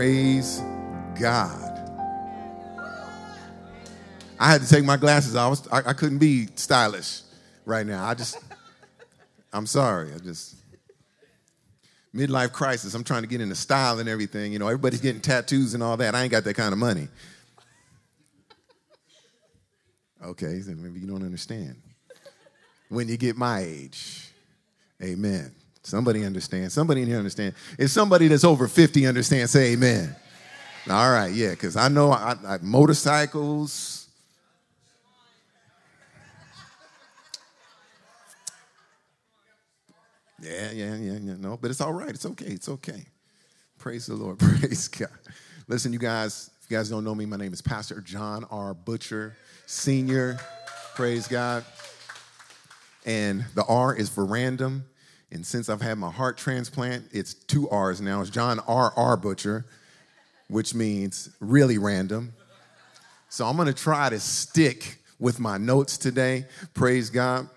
Praise God. I had to take my glasses off. I, was, I, I couldn't be stylish right now. I just, I'm sorry. I just, midlife crisis. I'm trying to get into style and everything. You know, everybody's getting tattoos and all that. I ain't got that kind of money. Okay, maybe you don't understand. When you get my age, amen. Somebody understand. Somebody in here understand. If somebody that's over 50 understands, say amen. All right, yeah, because I know I, I, motorcycles. Yeah, yeah, yeah, yeah. No, but it's all right. It's okay. It's okay. Praise the Lord. Praise God. Listen, you guys, if you guys don't know me, my name is Pastor John R. Butcher Senior. Praise God. And the R is for random. And since I've had my heart transplant, it's two R's now. It's John R. R. Butcher, which means really random. So I'm to try to stick with my notes today. Praise God.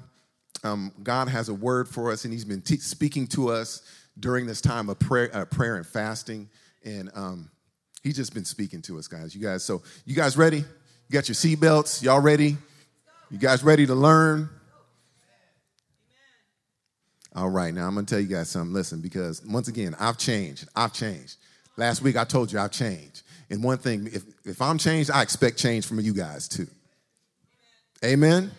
Um, God has a word for us, and He's been speaking to us during this time of prayer, uh, prayer and fasting. And um, He's just been speaking to us, guys. You guys, so you guys ready? You got your seatbelts? Y'all ready? You guys ready to learn? All right, now I'm gonna tell you guys something. Listen, because once again, I've changed. I've changed. Last week I told you I've changed. And one thing, if, if I'm changed, I expect change from you guys too. Amen.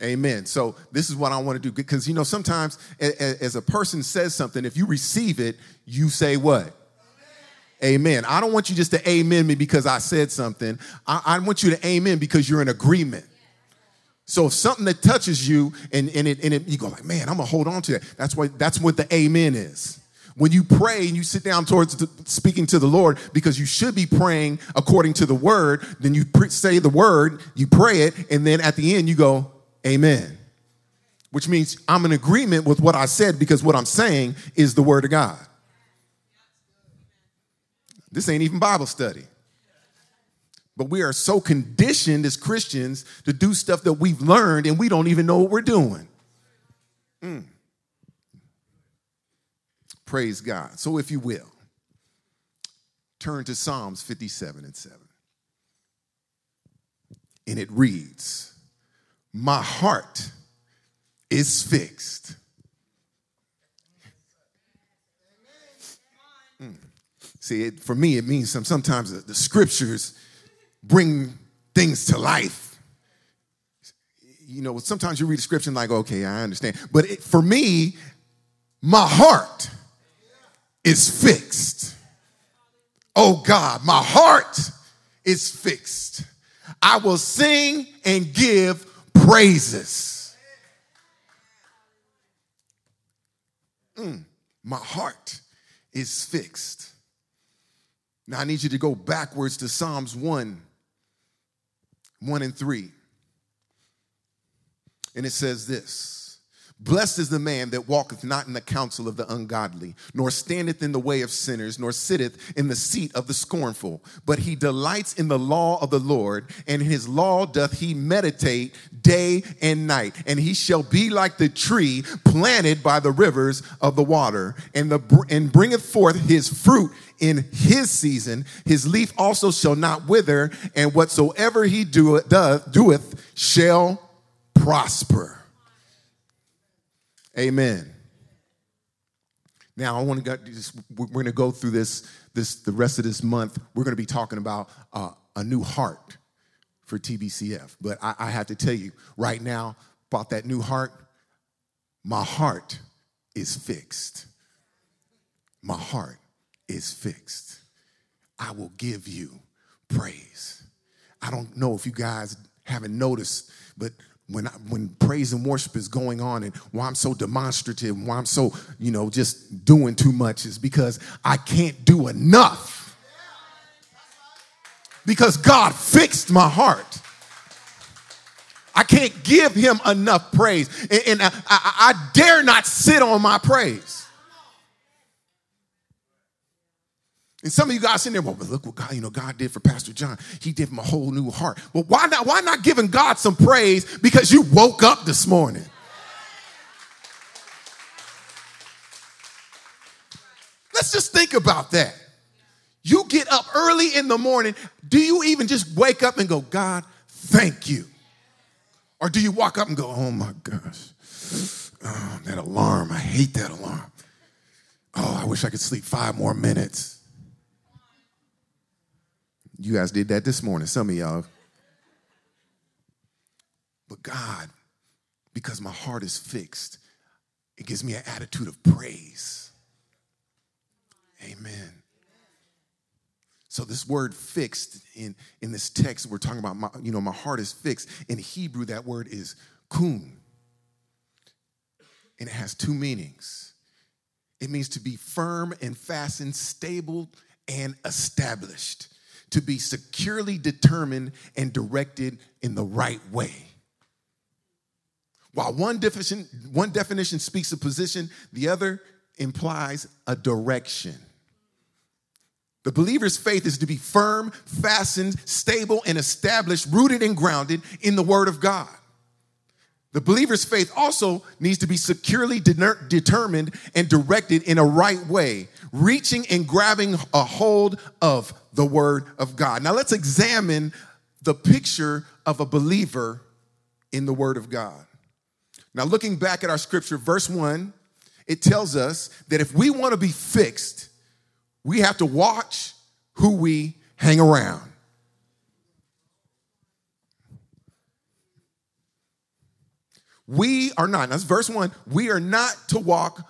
Amen. So this is what I want to do because you know sometimes as a person says something, if you receive it, you say what? Amen. I don't want you just to amen me because I said something. I, I want you to amen because you're in agreement. So if something that touches you and, and, it, and it, you go like, man, I'm gonna hold on to that. That's why that's what the amen is. When you pray and you sit down towards the, speaking to the Lord, because you should be praying according to the word, then you pre- say the word, you pray it, and then at the end you go, Amen. Which means I'm in agreement with what I said because what I'm saying is the word of God. This ain't even Bible study. But we are so conditioned as Christians to do stuff that we've learned and we don't even know what we're doing. Mm. Praise God. So, if you will, turn to Psalms 57 and 7. And it reads, My heart is fixed. Mm. See, it, for me, it means some, sometimes the, the scriptures bring things to life. You know, sometimes you read a scripture and like, okay, I understand. But it, for me, my heart is fixed. Oh God, my heart is fixed. I will sing and give praises. Mm, my heart is fixed. Now I need you to go backwards to Psalms 1 1 and 3. And it says this Blessed is the man that walketh not in the counsel of the ungodly, nor standeth in the way of sinners, nor sitteth in the seat of the scornful. But he delights in the law of the Lord, and in his law doth he meditate day and night. And he shall be like the tree planted by the rivers of the water, and, the, and bringeth forth his fruit in his season. His leaf also shall not wither, and whatsoever he doeth, doeth shall prosper. Amen. Now I want to go. We're going to go through this. This the rest of this month. We're going to be talking about uh, a new heart for TBCF. But I, I have to tell you right now about that new heart. My heart is fixed. My heart is fixed. I will give you praise. I don't know if you guys haven't noticed, but when I, when praise and worship is going on and why I'm so demonstrative and why I'm so, you know, just doing too much is because I can't do enough. Because God fixed my heart. I can't give him enough praise. And, and I, I, I dare not sit on my praise. And some of you guys sitting there, well, look what God, you know, God did for Pastor John. He gave him a whole new heart. Well, why not? Why not giving God some praise because you woke up this morning? Let's just think about that. You get up early in the morning. Do you even just wake up and go, God, thank you? Or do you walk up and go, oh my gosh, oh, that alarm, I hate that alarm. Oh, I wish I could sleep five more minutes. You guys did that this morning, some of y'all. But God, because my heart is fixed, it gives me an attitude of praise. Amen. So this word fixed in, in this text, we're talking about, my, you know, my heart is fixed. In Hebrew, that word is kun. And it has two meanings. It means to be firm and fastened, stable and established, to be securely determined and directed in the right way. While one definition, one definition speaks of position, the other implies a direction. The believer's faith is to be firm, fastened, stable, and established, rooted and grounded in the Word of God. The believer's faith also needs to be securely de- determined and directed in a right way, reaching and grabbing a hold of the Word of God. Now, let's examine the picture of a believer in the Word of God. Now, looking back at our scripture, verse 1, it tells us that if we want to be fixed, we have to watch who we hang around. We are not, that's verse one, we are not to walk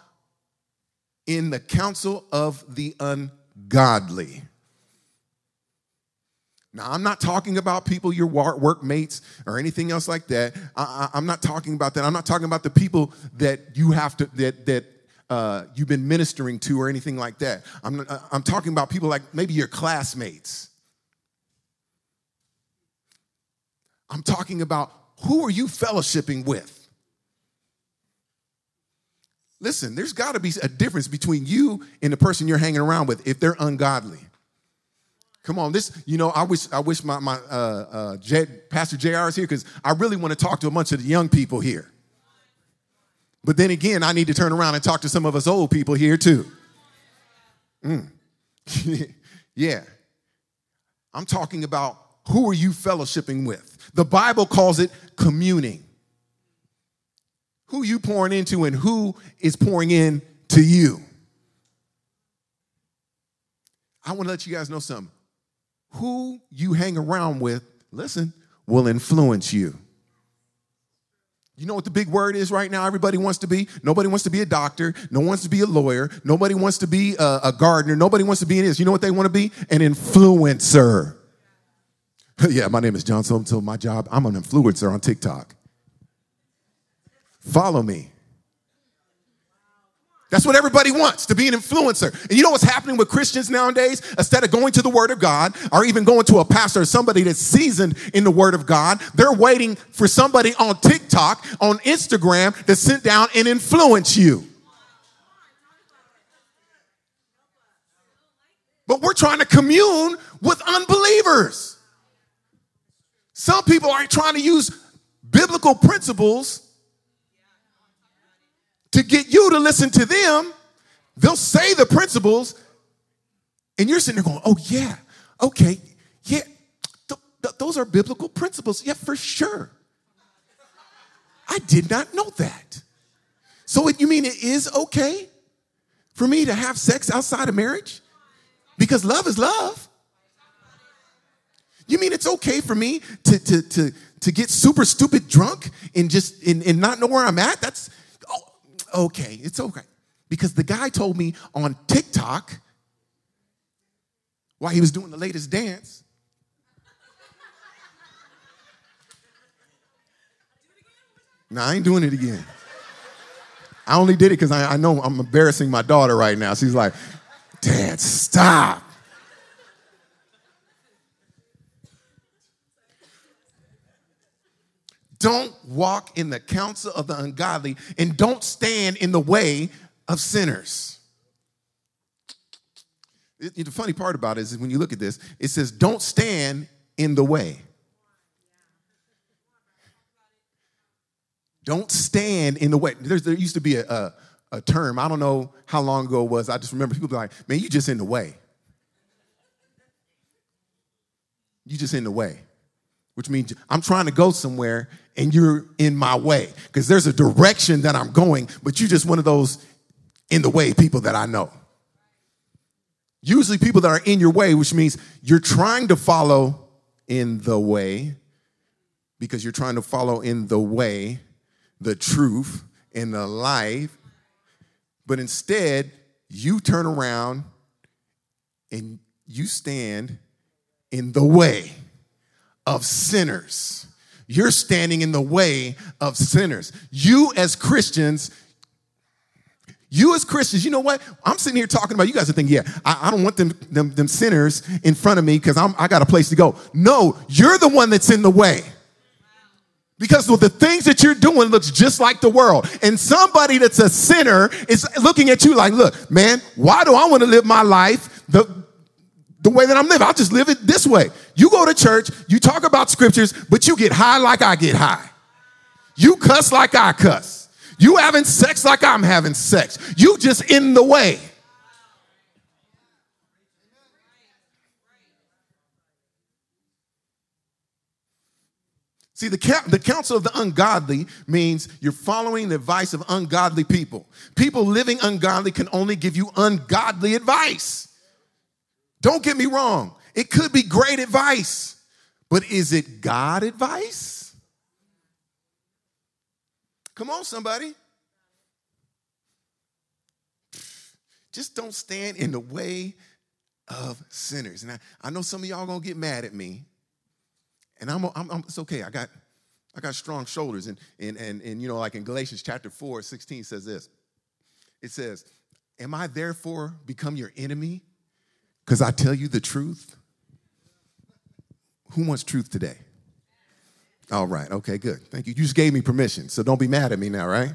in the counsel of the ungodly. Now, I'm not talking about people, your workmates, or anything else like that. I, am not talking about that. I'm not talking about the people that you have to, that, that uh, you've been ministering to or anything like that. I'm, uh, I'm talking about people like maybe your classmates. I'm talking about who are you fellowshipping with? Listen, there's got to be a difference between you and the person you're hanging around with if they're ungodly. Come on, this, you know, I wish I wish my, my uh, uh, J, Pastor JR is here because I really want to talk to a bunch of the young people here. But then again, I need to turn around and talk to some of us old people here too. Mm. yeah. I'm talking about who are you fellowshipping with? The Bible calls it communing. Who you pouring into and who is pouring in to you. I want to let you guys know something. Who you hang around with, listen, will influence you. You know what the big word is right now? Everybody wants to be. Nobody wants to be a doctor. No one wants to be a lawyer. Nobody wants to be a, a gardener. Nobody wants to be in this. You know what they want to be? An influencer. yeah, my name is John So my job, I'm an influencer on TikTok. Follow me. That's what everybody wants to be an influencer. And you know what's happening with Christians nowadays? Instead of going to the Word of God or even going to a pastor or somebody that's seasoned in the Word of God, they're waiting for somebody on TikTok, on Instagram to sit down and influence you. But we're trying to commune with unbelievers. Some people are trying to use biblical principles to get you to listen to them. They'll say the principles, and you're sitting there going, oh, yeah, okay, yeah, th- th- those are biblical principles. Yeah, for sure. I did not know that. So it, you mean it is okay for me to have sex outside of marriage? Because love is love. You mean it's okay for me to, to, to, to get super stupid drunk and just and, and not know where I'm at? That's okay. It's okay. Because the guy told me on TikTok while he was doing the latest dance. No, I ain't doing it again. I only did it because I, I know I'm embarrassing my daughter right now. She's like, Dad, stop. Don't walk in the counsel of the ungodly and don't stand in the way of sinners. It- the funny part about it is when you look at this, it says, don't stand in the way. Don't stand in the way. There's, there used to be a, a, a term, I don't know how long ago it was. I just remember people be like, man, you just in the way. You just in the way, which means I'm trying to go somewhere and you're in my way because there's a direction that I'm going, but you're just one of those in the way people that I know. Usually, people that are in your way, which means you're trying to follow in the way because you're trying to follow in the way, the truth, and the life. But instead, you turn around and you stand in the way of sinners. You're standing in the way of sinners. You, as Christians, you as Christians, you know what? I'm sitting here talking about. You guys are thinking, yeah, I, I don't want them, them, them sinners in front of me because I got a place to go. No, you're the one that's in the way. Because the things that you're doing looks just like the world. And somebody that's a sinner is looking at you like, look, man, why do I want to live my life the, the way that I'm living? I'll just live it this way. You go to church, you talk about scriptures, but you get high like I get high. You cuss like I cuss. You having sex like I'm having sex. You just in the way. See, the, the counsel of the ungodly means you're following the advice of ungodly people. People living ungodly can only give you ungodly advice. Don't get me wrong, it could be great advice, but is it God advice? Come on, somebody. Just don't stand in the way of sinners. And I, I know some of y'all gonna get mad at me. And I'm, I'm, I'm, it's okay. I got I got strong shoulders. And, and and and you know, like in Galatians chapter 4, 16 says this. It says, Am I therefore become your enemy? Because I tell you the truth. Who wants truth today? All right, okay, good. Thank you. You just gave me permission, so don't be mad at me now, right?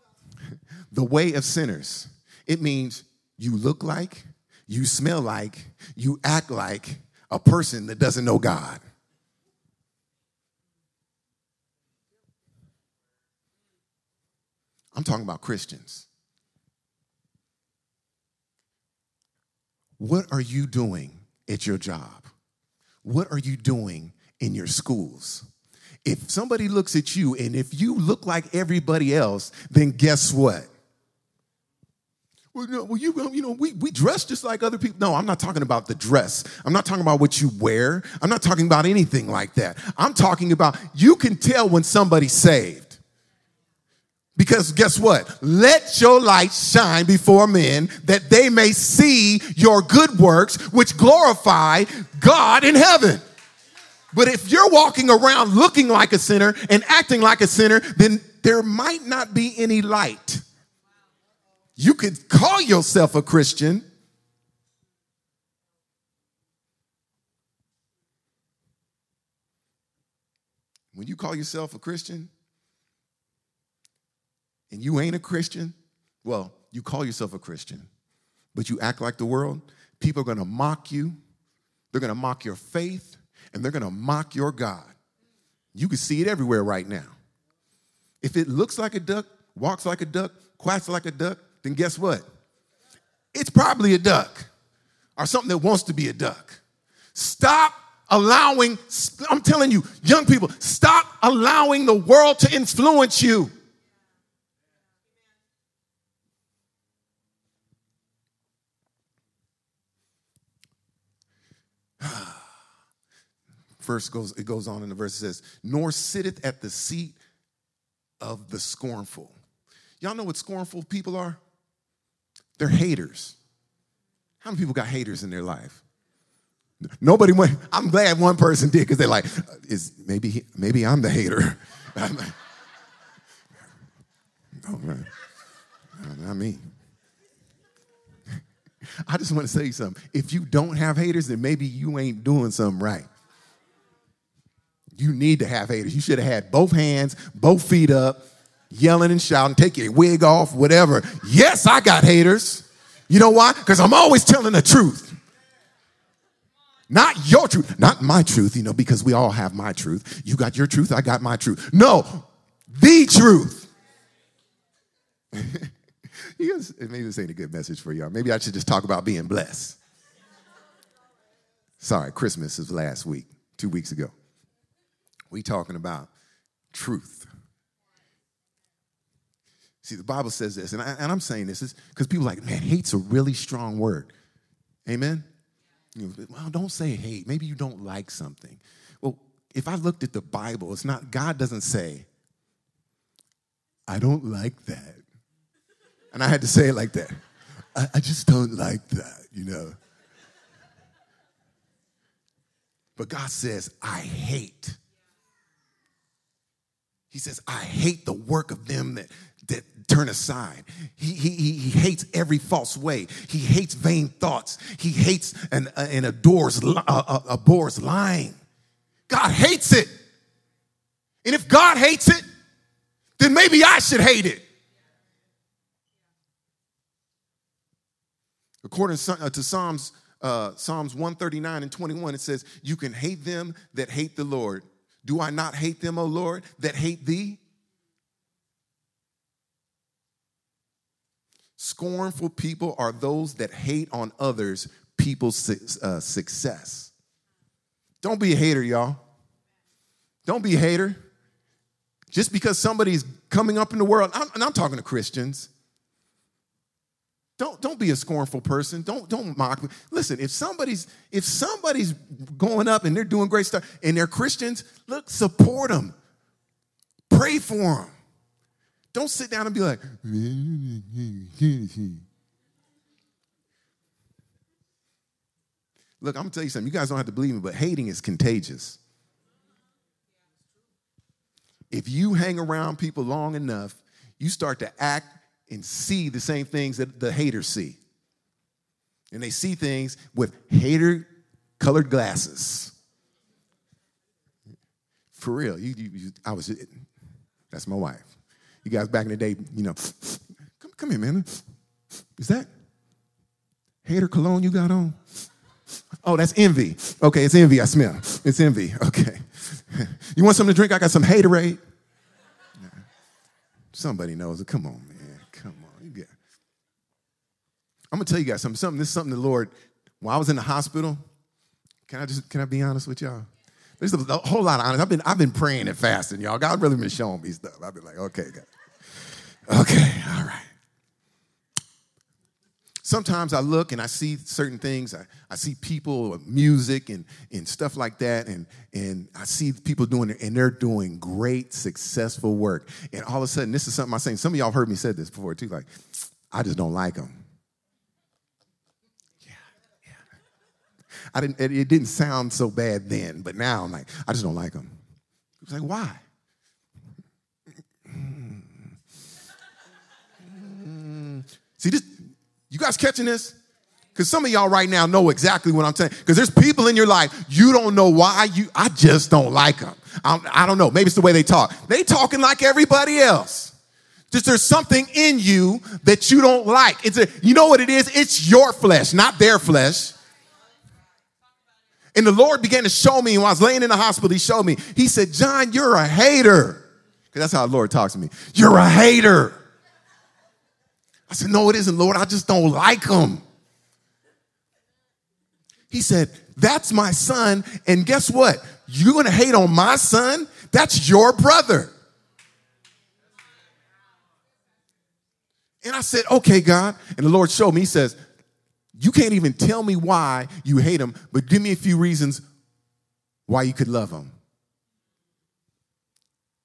the way of sinners. It means you look like, you smell like, you act like a person that doesn't know God. I'm talking about Christians. What are you doing at your job? What are you doing in your schools? If somebody looks at you and if you look like everybody else, then guess what? Well, you know, well, you, you know we, we dress just like other people. No, I'm not talking about the dress. I'm not talking about what you wear. I'm not talking about anything like that. I'm talking about you can tell when somebody's saved. Because guess what? Let your light shine before men that they may see your good works, which glorify God in heaven. But if you're walking around looking like a sinner and acting like a sinner, then there might not be any light. You could call yourself a Christian. When you call yourself a Christian and you ain't a Christian, well, you call yourself a Christian, but you act like the world, people are gonna mock you. They're gonna mock your faith and they're gonna mock your God. You can see it everywhere right now. If it looks like a duck, walks like a duck, quacks like a duck, then guess what? It's probably a duck or something that wants to be a duck. Stop allowing, I'm telling you, young people, stop allowing the world to influence you. First goes it goes on in the verse it says, nor sitteth at the seat of the scornful. Y'all know what scornful people are? They're haters. How many people got haters in their life? Nobody went. I'm glad one person did because they're like, uh, is maybe maybe I'm the hater. no, man. No, not me. I just want to say something. If you don't have haters, then maybe you ain't doing something right. You need to have haters. You should have had both hands, both feet up, yelling and shouting, take your wig off, whatever. Yes, I got haters. You know why? Because I'm always telling the truth. Not your truth, not my truth, you know, because we all have my truth. You got your truth, I got my truth. No, the truth. you guys, maybe this ain't a good message for y'all. Maybe I should just talk about being blessed. Sorry, Christmas is last week, two weeks ago. We talking about truth. See, the Bible says this, and, I, am saying this because people like, man, hate's a really strong word. Amen? You know, well, don't say hate. Maybe you don't like something. Well, if I looked at the Bible, it's not, God doesn't say, I don't like that. And I had to say it like that. I, I just don't like that, you know. But God says, I hate. He says, I hate the work of them that, that turn aside. He, he, he hates every false way. He hates vain thoughts. He hates and, uh, and adores, uh, uh, abhors lying. God hates it. And if God hates it, then maybe I should hate it. According to Psalms, uh, Psalms 139 and 21, it says, You can hate them that hate the Lord. Do I not hate them, O Lord, that hate thee? Scornful people are those that hate on others people's uh, success. Don't be a hater, y'all. Don't be a hater. Just because somebody's coming up in the world, I'm, and I'm talking to Christians. Don't, don't be a scornful person. Don't, don't mock me. Listen, if somebody's if somebody's going up and they're doing great stuff and they're Christians, look, support them. Pray for them. Don't sit down and be like, look, I'm gonna tell you something. You guys don't have to believe me, but hating is contagious. If you hang around people long enough, you start to act and see the same things that the haters see. And they see things with hater colored glasses. For real, you, you, you I was, that's my wife. You guys back in the day, you know, come, come here, man. Is that hater cologne you got on? Oh, that's envy. Okay, it's envy I smell. It's envy. Okay. You want something to drink? I got some haterade. Somebody knows it. Come on, man. Come on. You get. I'm gonna tell you guys something. Something. This is something the Lord. When I was in the hospital, can I just can I be honest with y'all? There's a, whole lot of honest. I've been I've been praying and fasting, y'all. God really been showing me stuff. I've been like, okay, God. Okay, all right. Sometimes I look and I see certain things. I, I see people, music, and, and stuff like that, and, and I see people doing it, and they're doing great, successful work. And all of a sudden, this is something I'm saying. Some of y'all heard me say this before too. Like, I just don't like them. I didn't, it, it didn't sound so bad then, but now I'm like, I just don't like them. It's like, why? See this? You guys catching this? Because some of y'all right now know exactly what I'm saying. Because there's people in your life you don't know why you. I just don't like them. I, I don't know. Maybe it's the way they talk. They talking like everybody else. Just there's something in you that you don't like. It's a, you know what it is? It's your flesh, not their flesh. And the Lord began to show me when I was laying in the hospital, He showed me. He said, John, you're a hater. Because that's how the Lord talks to me. You're a hater. I said, No, it isn't, Lord. I just don't like him. He said, That's my son. And guess what? You're going to hate on my son? That's your brother. And I said, Okay, God. And the Lord showed me, He says, you can't even tell me why you hate him, but give me a few reasons why you could love him.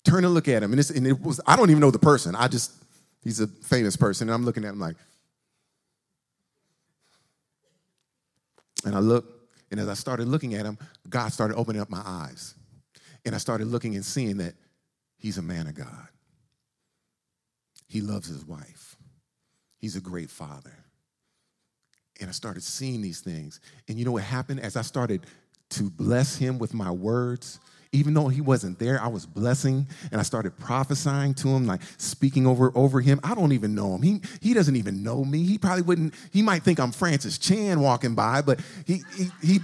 Turn and look at him. And, and it was, I don't even know the person. I just, he's a famous person. And I'm looking at him like, and I look, and as I started looking at him, God started opening up my eyes. And I started looking and seeing that He's a man of God. He loves his wife. He's a great father. And I started seeing these things. And you know what happened? As I started to bless him with my words, even though he wasn't there, I was blessing and I started prophesying to him, like speaking over, over him. I don't even know him. He, he doesn't even know me. He probably wouldn't, he might think I'm Francis Chan walking by, but he, he, he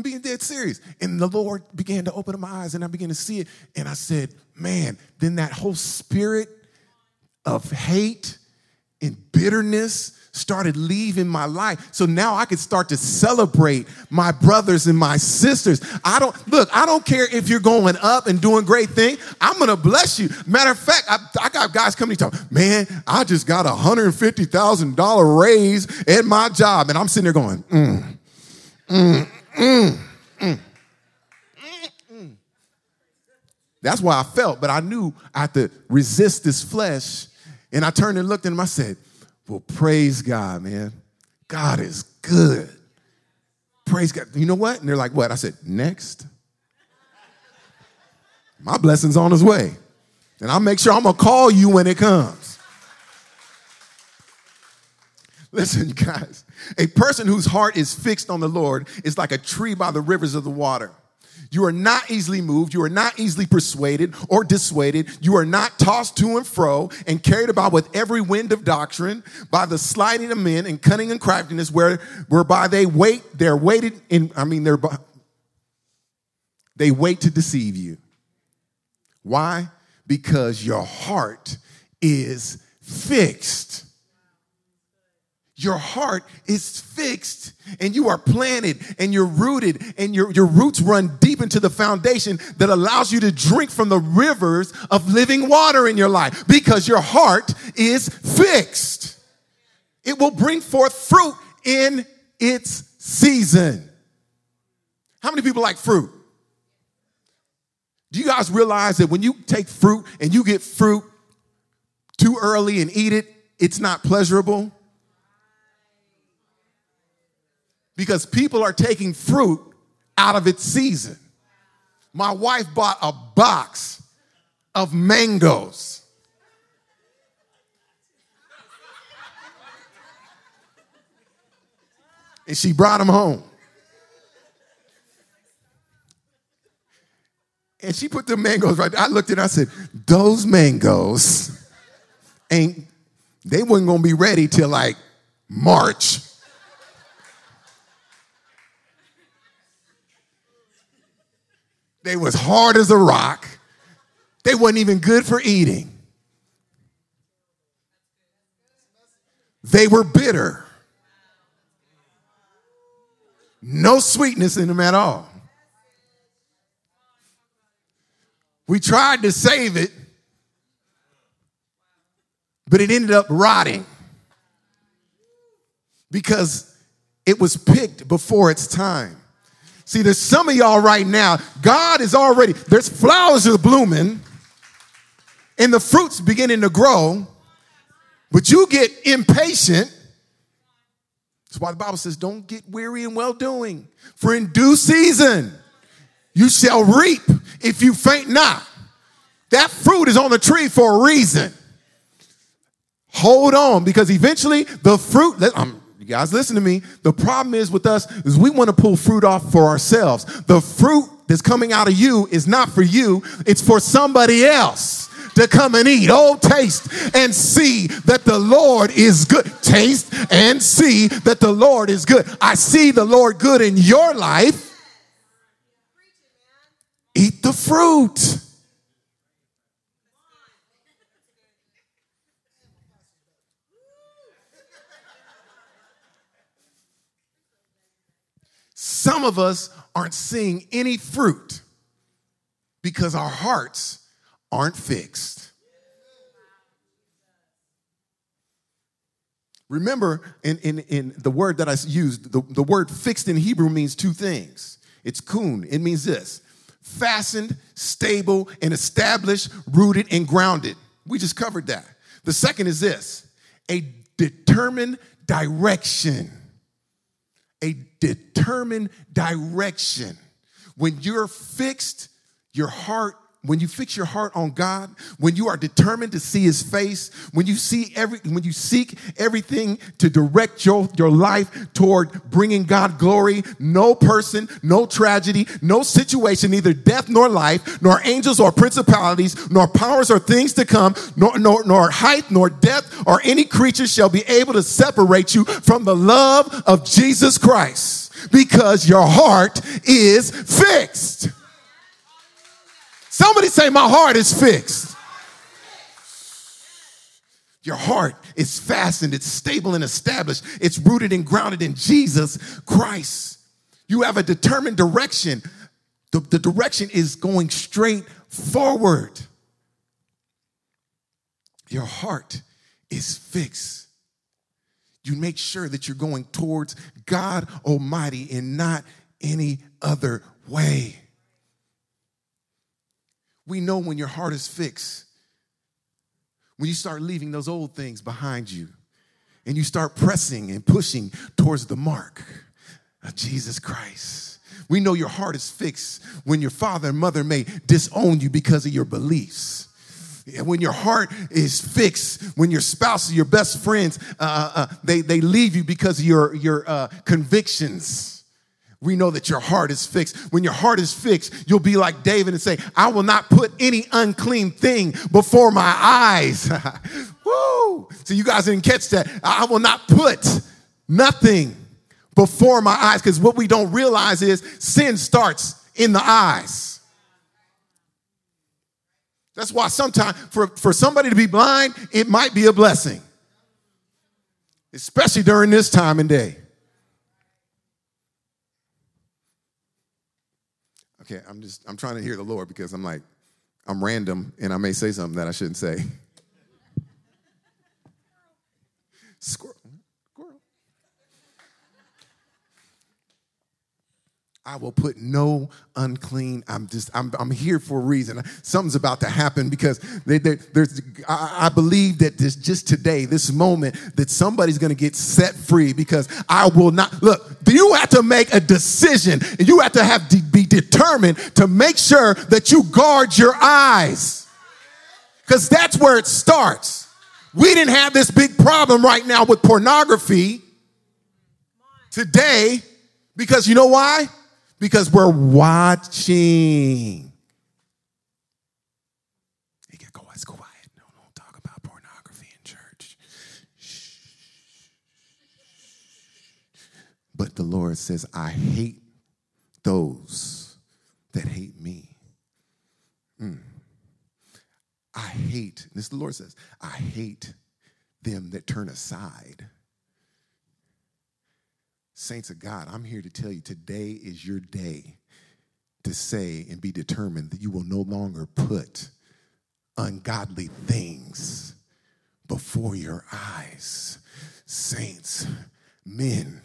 being dead serious. And the Lord began to open my eyes and I began to see it. And I said, man, then that whole spirit of hate and bitterness started leaving my life. So now I could start to celebrate my brothers and my sisters. I don't look, I don't care if you're going up and doing great things. I'm gonna bless you. Matter of fact, I, I got guys coming to me talking, man, I just got a $150,000 raise at my job. And I'm sitting there going, mm, mm, mm, mm. mm. That's why I felt, but I knew I had to resist this flesh. And I turned and looked at him. I said, well, praise God, man. God is good. Praise God. You know what? And they're like, what? I said, next. My blessing's on his way. And I'll make sure I'm going to call you when it comes. Listen, guys, a person whose heart is fixed on the Lord is like a tree by the rivers of the water. You are not easily moved. You are not easily persuaded or dissuaded. You are not tossed to and fro and carried about with every wind of doctrine by the sliding of men and cunning and craftiness where, whereby they wait, they're waited in, I mean, they're, they wait to deceive you. Why? Because your heart is fixed your heart is fixed and you are planted and you're rooted and your, your roots run deep into the foundation that allows you to drink from the rivers of living water in your life because your heart is fixed. It will bring forth fruit in its season. How many people like fruit? Do you guys realize that when you take fruit and you get fruit too early and eat it, it's not pleasurable? Because people are taking fruit out of its season. My wife bought a box of mangoes. And she brought them home. And she put the mangoes right there. I looked at her, I said, Those mangoes ain't, they weren't gonna be ready till like March. They was hard as a rock. They wasn't even good for eating. They were bitter. No sweetness in them at all. We tried to save it, but it ended up rotting because it was picked before its time. See, there's some of y'all right now, God is already, there's flowers are blooming and the fruit's beginning to grow, but you get impatient. That's why the Bible says, don't get weary in well doing, for in due season you shall reap if you faint not. That fruit is on the tree for a reason. Hold on, because eventually the fruit, I'm guys listen to me. The problem is with us is we want to pull fruit off for ourselves. The fruit that's coming out of you is not for you. It's for somebody else to come and eat. Oh taste and see that the lord is good. Taste and see that the lord is good. I see the lord good in your life. Eat the fruit Some of us aren't seeing any fruit because our hearts aren't fixed. Remember, in, in, in the word that I used, the, the word fixed in Hebrew means two things. It's kun, it means this fastened, stable, and established, rooted, and grounded. We just covered that. The second is this a determined direction a determined direction. When you're fixed, your heart when you fix your heart on God, when you are determined to see his face, when you see every when you seek everything to direct your, your life toward bringing God glory, no person, no tragedy, no situation, neither death nor life, nor angels or principalities, nor powers or things to come, nor, nor, nor height, nor depth, or any creature shall be able to separate you from the love of Jesus Christ because your heart is fixed. Somebody say, My heart is fixed. Your heart is fastened, it's stable and established, it's rooted and grounded in Jesus Christ. You have a determined direction. The, the direction is going straight forward. Your heart is fixed. You make sure that you're going towards God Almighty and not any other way. We know when your heart is fixed, when you start leaving those old things behind you and you start pressing and pushing towards the mark of Jesus Christ. We know your heart is fixed when your father and mother may disown you because of your beliefs. And when your heart is fixed, when your spouse or your best friends, uh, uh, they, they leave you because of your, your uh, convictions we know that your heart is fixed. When your heart is fixed, you'll be like David and say, I will not put any unclean thing before my eyes. Woo! So you guys didn't catch that. I will not put nothing before my eyes because what we don't realize is sin starts in the eyes. That's why sometimes for, for somebody to be blind, it might be a blessing, especially during this time and day. Okay, I'm just I'm trying to hear the Lord because I'm like I'm random and I may say something that I shouldn't say. Squirrel. I will put no unclean. I'm just, I'm, I'm here for a reason. Something's about to happen because they, they, there's, I, I, believe that this, just today, this moment, that somebody's going to get set free because I will not. Look, Do you have to make a decision and you have to have to be determined to make sure that you guard your eyes because that's where it starts. We didn't have this big problem right now with pornography today because you know why? Because we're watching. Hey, get quiet, it's quiet. No, don't talk about pornography in church. Shh. But the Lord says, I hate those that hate me. Mm. I hate, this the Lord says, I hate them that turn aside Saints of God, I'm here to tell you today is your day to say and be determined that you will no longer put ungodly things before your eyes. Saints, men,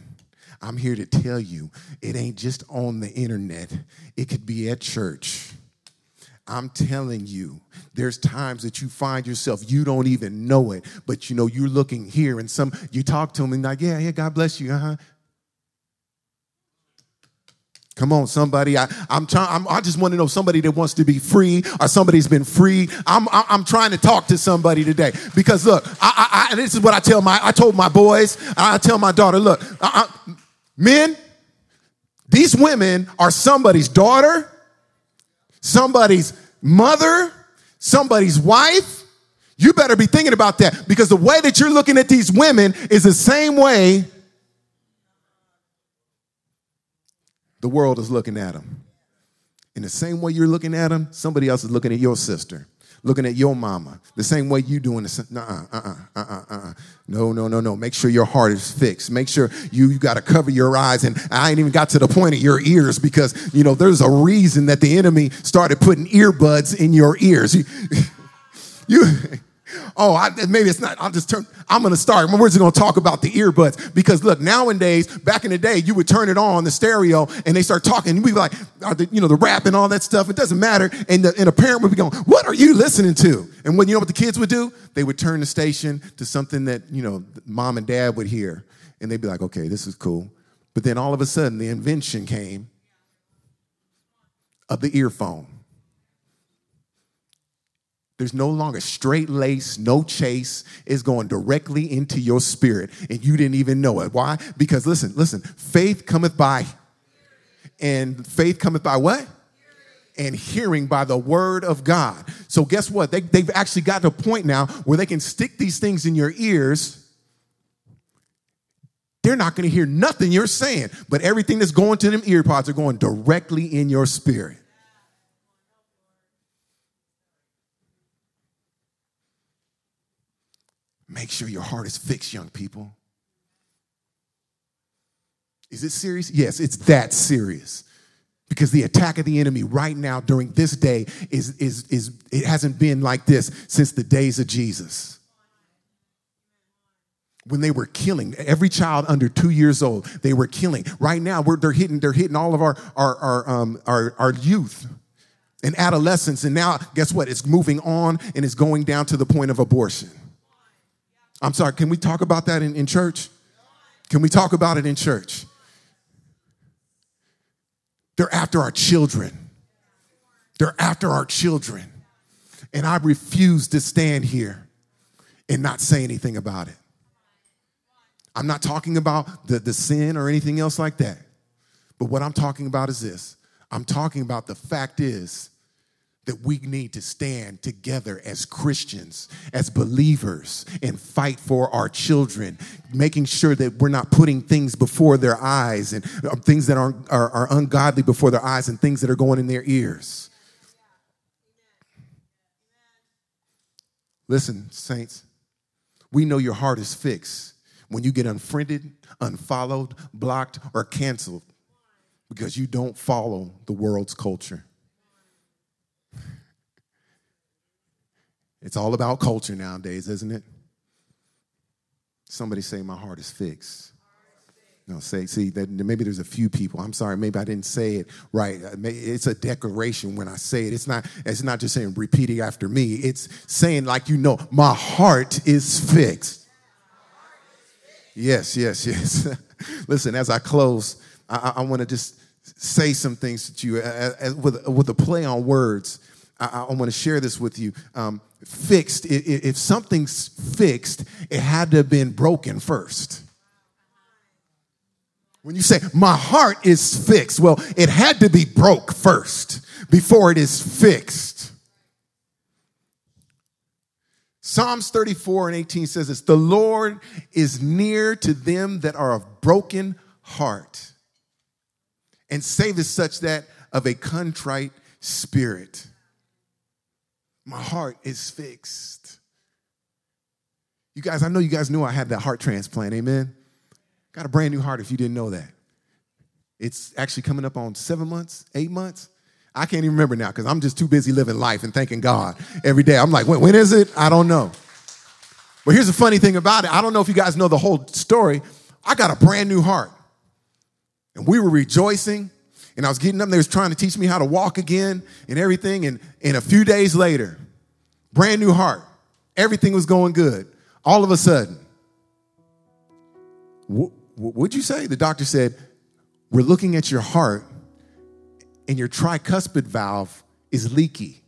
I'm here to tell you it ain't just on the internet, it could be at church. I'm telling you, there's times that you find yourself, you don't even know it, but you know, you're looking here and some, you talk to them and like, yeah, yeah, God bless you, uh huh. Come on, somebody. I, I'm trying. I just want to know somebody that wants to be free or somebody's been free. I'm, I'm trying to talk to somebody today because look, I, I, I, this is what I tell my, I told my boys, I tell my daughter, look, I, men, these women are somebody's daughter, somebody's mother, somebody's wife. You better be thinking about that because the way that you're looking at these women is the same way the world is looking at them. In the same way you're looking at them, somebody else is looking at your sister, looking at your mama, the same way you doing the uh-uh, uh-uh, uh-uh, uh-uh. No, no, no, no. Make sure your heart is fixed. Make sure you, you got to cover your eyes. And I ain't even got to the point of your ears because, you know, there's a reason that the enemy started putting earbuds in your ears. You, you oh, I, maybe it's not. I'll just turn. I'm to start. We're just to talk about the earbuds because look, nowadays, back in the day, you would turn it on the stereo and they start talking. Be like, uh, you know, the rap and all that stuff. It doesn't matter. And, the, and a parent would be going, "What are you listening to?" And when you know what the kids would do, they would turn the station to something that you know mom and dad would hear, and they'd be like, "Okay, this is cool." But then all of a sudden, the invention came of the earphone. There's no longer straight lace, no chase. It's going directly into your spirit, and you didn't even know it. Why? Because listen, listen, faith cometh by, and faith cometh by what? And hearing by the word of God. So, guess what? They, they've actually got to a point now where they can stick these things in your ears. They're not going to hear nothing you're saying, but everything that's going to them ear pods are going directly in your spirit. Make sure your heart is fixed, young people. Is it serious? Yes, it's that serious. Because the attack of the enemy right now during this day is, is, is it hasn't been like this since the days of Jesus. When they were killing every child under two years old, they were killing. Right now, they're hitting, they're hitting all of our, our, our, um, our, our youth and adolescents. And now, guess what? It's moving on and it's going down to the point of abortion. I'm sorry, can we talk about that in, in church? Can we talk about it in church? They're after our children. They're after our children. And I refuse to stand here and not say anything about it. I'm not talking about the, the sin or anything else like that. But what I'm talking about is this I'm talking about the fact is that we need to stand together as Christians, as believers, and fight for our children, making sure that we're not putting things before their eyes and uh, things that are, are, are ungodly before their eyes and things that are going in their ears. Listen, saints, we know your heart is fixed when you get unfriended, unfollowed, blocked, or canceled because you don't follow the world's culture. It's all about culture nowadays, isn't it? Somebody say, My heart is fixed. No, say, see, that maybe there's a few people. I'm sorry, maybe I didn't say it right. Uh, it's a declaration when I say it. It's not, it's not just saying repeating after me. It's saying, like you know, my heart is fixed. Yes, yes, yes. Listen, as I close, I, I want to just say some things to you uh, uh, with, with a play on words. I, I want to share this with you. Um, fixed, if something's fixed, it had to have been broken first. When you say, my heart is fixed, well, it had to be broke first before it is fixed. Psalms 34 and 18 says this The Lord is near to them that are of broken heart and saveth such that of a contrite spirit. My heart is fixed. You guys, I know you guys knew I had that heart transplant, amen? Got a brand new heart if you didn't know that. It's actually coming up on seven months, eight months. I can't even remember now because I'm just too busy living life and thanking God every day. I'm like, when, when is it? I don't know. But here's the funny thing about it I don't know if you guys know the whole story. I got a brand new heart. And we were rejoicing and I was getting up, they was trying to teach me how to walk again and everything. And, and a few days later, brand new heart, everything was going good. All of a sudden, what, would you say? The doctor said, We're looking at your heart, and your tricuspid valve is leaky.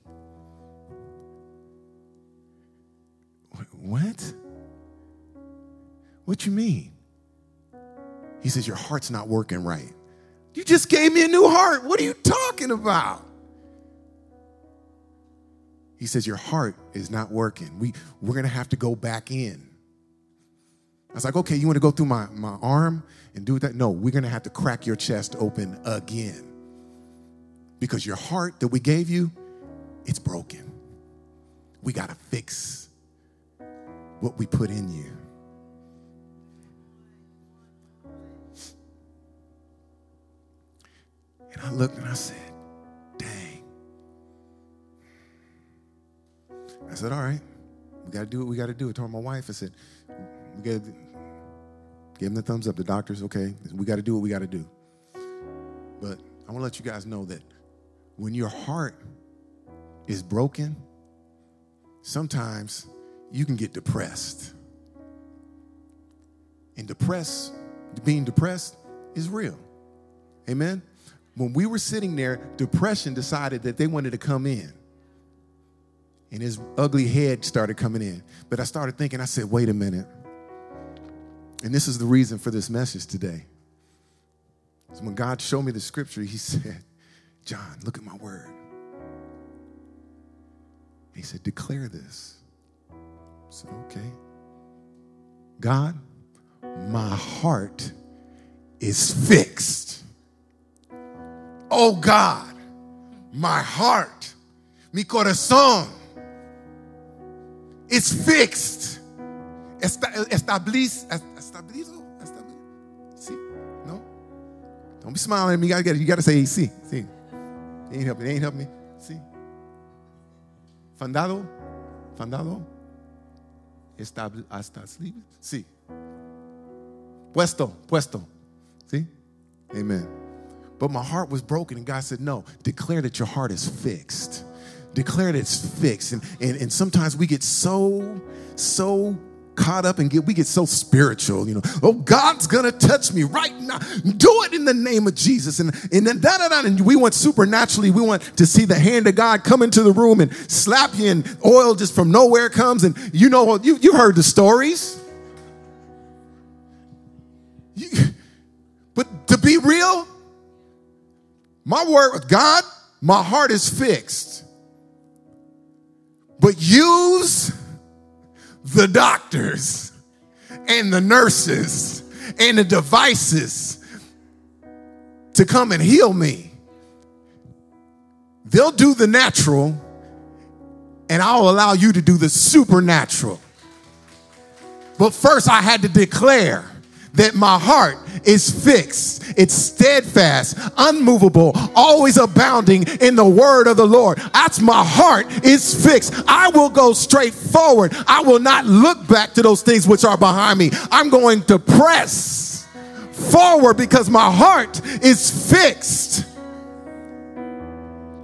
What? What you mean? He says, Your heart's not working right. You just gave me a new heart. What are you talking about? He says, Your heart is not working. We, we're going to have to go back in. I was like, Okay, you want to go through my, my arm and do that? No, we're going to have to crack your chest open again. Because your heart that we gave you, it's broken. We got to fix what we put in you. And I looked and I said, dang. I said, all right, we got to do what we got to do. I told my wife, I said, we got to give him the thumbs up. The doctor's okay. We got to do what we got to do. But I want to let you guys know that when your heart is broken, sometimes you can get depressed. And depressed, being depressed is real. Amen? When we were sitting there, depression decided that they wanted to come in. and his ugly head started coming in. But I started thinking, I said, wait a minute. And this is the reason for this message today. So when God showed me the scripture, he said, John, look at my word. He said, declare this. I said, okay. God, my heart is fixed. Oh God, my heart, mi corazón, is fixed. Establiz, establizo, see, no. Don't be smiling at me. You gotta, you gotta say, see, see. He ain't helping. He ain't helping me. See. Fundado, fundado, establecido, sí. Puesto, puesto. See? Amen. But my heart was broken, and God said, No, declare that your heart is fixed. Declare that it's fixed. And, and, and sometimes we get so, so caught up and get we get so spiritual, you know. Oh, God's gonna touch me right now. Do it in the name of Jesus. And and then da da da. And we want supernaturally, we want to see the hand of God come into the room and slap you, and oil just from nowhere comes. And you know, you you heard the stories. You, but to be real, my word with God, my heart is fixed. But use the doctors and the nurses and the devices to come and heal me. They'll do the natural, and I'll allow you to do the supernatural. But first, I had to declare that my heart is fixed, it's steadfast, unmovable, always abounding in the word of the Lord. That's my heart is fixed. I will go straight forward. I will not look back to those things which are behind me. I'm going to press forward because my heart is fixed.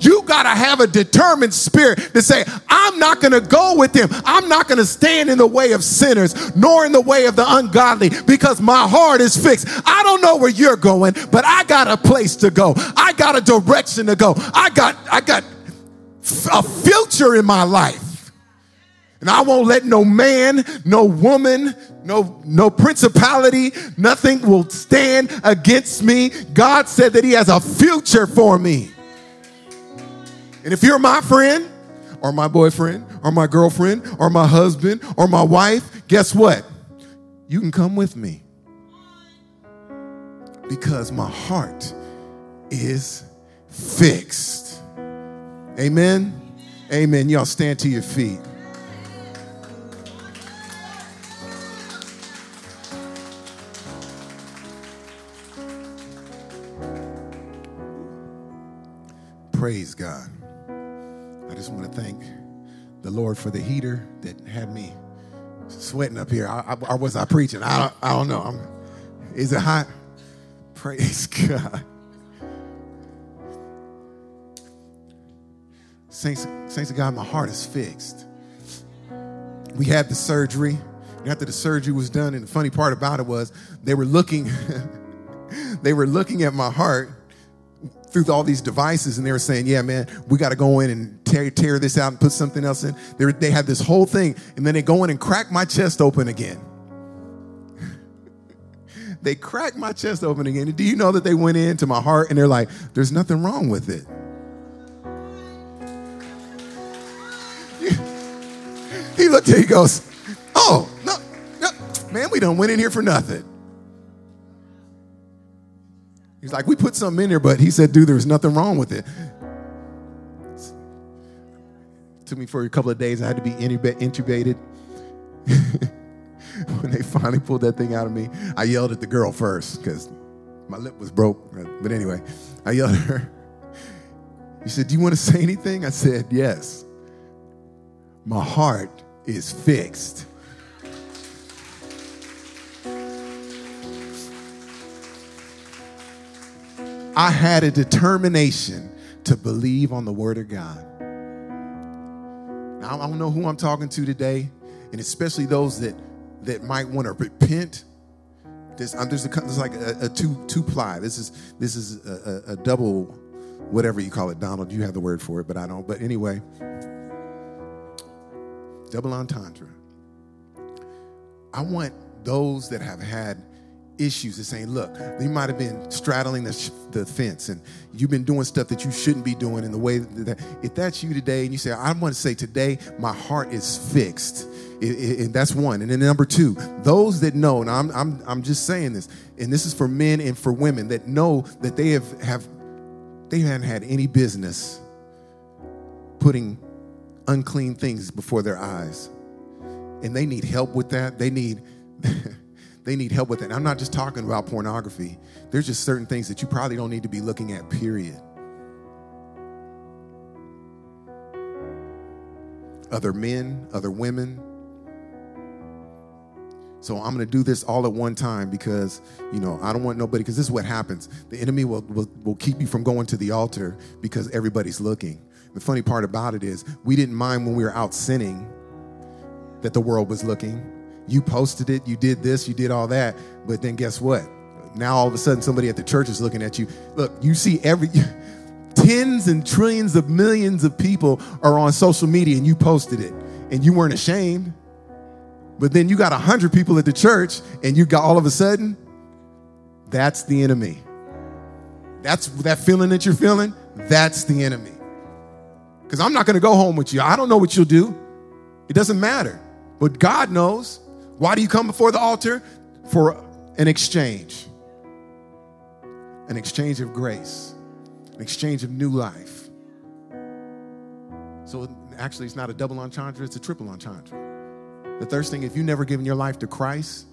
You got to have a determined spirit to say, I'm not going to go with them. I'm not going to stand in the way of sinners, nor in the way of the ungodly, because my heart is fixed. I don't know where you're going, but I got a place to go. I got a direction to go. I got, I got a future in my life. And I won't let no man, no woman, no, no principality, nothing will stand against me. God said that He has a future for me. And if you're my friend, or my boyfriend, or my girlfriend, or my husband, or my wife, guess what? You can come with me. Because my heart is fixed. Amen. Amen. Y'all stand to your feet. Praise God. Just want to thank the Lord for the heater that had me sweating up here. I, I, or was I preaching? I don't, I don't know. I'm, is it hot? Praise God. Saints, Saints of God, my heart is fixed. We had the surgery. After the surgery was done, and the funny part about it was they were looking, they were looking at my heart through all these devices and they were saying, yeah, man, we got to go in and tear, tear this out and put something else in. They, they had this whole thing and then they go in and crack my chest open again. they cracked my chest open again. do you know that they went into my heart and they're like, there's nothing wrong with it. he looked at he goes, oh, no, no, man, we don't went in here for nothing. He's like, we put something in there, but he said, dude, there's nothing wrong with it. it took me for a couple of days. I had to be intubated. when they finally pulled that thing out of me, I yelled at the girl first because my lip was broke. But anyway, I yelled at her. He said, Do you want to say anything? I said, Yes. My heart is fixed. I had a determination to believe on the word of God. Now, I don't know who I'm talking to today, and especially those that, that might want to repent. There's, um, there's, a, there's like a, a, two, two ply. This is, this is a, a, double, whatever you call it, Donald. You have the word for it, but I don't. But anyway, double entendre. I want those that have had issues of saying, look, you might have been straddling the, the fence and you've been doing stuff that you shouldn't be doing in the way that, if that's you today and you say, I want to say today, my heart is fixed. and that's one. And then number two, those that know, and I'm, I'm, I'm just saying this, and this is for men and for women that know that they have, have they haven't had any business putting unclean things before their eyes. And they need help with that. They need they need help with it. I'm not just talking about pornography. There's just certain things that you probably don't need to be looking at, period. Other men, other women. So I'm going to do this all at one time because, you know, I don't want nobody, because this is what happens. The enemy will, will, will keep you from going to the altar because everybody's looking. The funny part about it is we didn't mind when we were out sinning that the world was looking you posted it, you did this, you did all that, but then guess what? Now all of a sudden somebody at the church is looking at you. Look, you see every tens and trillions of millions of people are on social media and you posted it and you weren't ashamed. But then you got a hundred people at the church and you got all of a sudden, that's the enemy. That's that feeling that you're feeling, that's the enemy. Because I'm not gonna go home with you. I don't know what you'll do. It doesn't matter. But God knows. Why do you come before the altar? For an exchange, an exchange of grace, an exchange of new life. So actually, it's not a double entendre, it's a triple entendre. The third thing, if you've never given your life to Christ,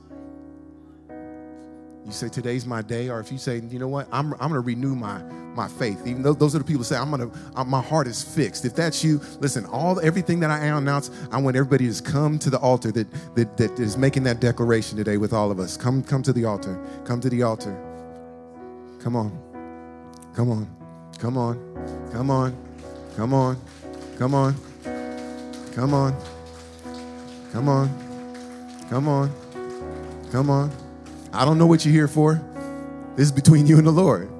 you say today's my day, or if you say, you know what, I'm, I'm going to renew my, my faith. Even though those are the people who say, I'm going to, my heart is fixed. If that's you, listen, all everything that I announce, I want everybody to come to the altar that, that, that is making that declaration today with all of us. Come, come to the altar. Come to the altar. Come on. Come on. Come on. Come on. Come on. Come on. Come on. Come on. Come on. Come on. I don't know what you're here for. This is between you and the Lord.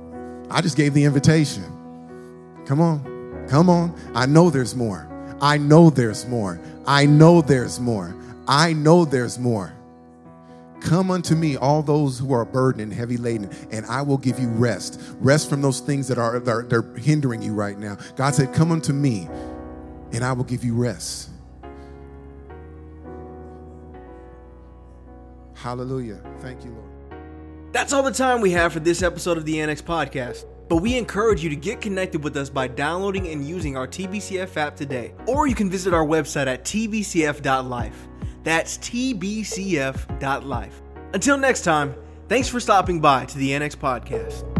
I just gave the invitation. Come on. Come on. I know there's more. I know there's more. I know there's more. I know there's more. Come unto me, all those who are burdened and heavy laden, and I will give you rest. Rest from those things that are, that are they're hindering you right now. God said, Come unto me, and I will give you rest. Hallelujah. Thank you, Lord. That's all the time we have for this episode of the Annex Podcast. But we encourage you to get connected with us by downloading and using our TBCF app today. Or you can visit our website at tbcf.life. That's tbcf.life. Until next time, thanks for stopping by to the Annex Podcast.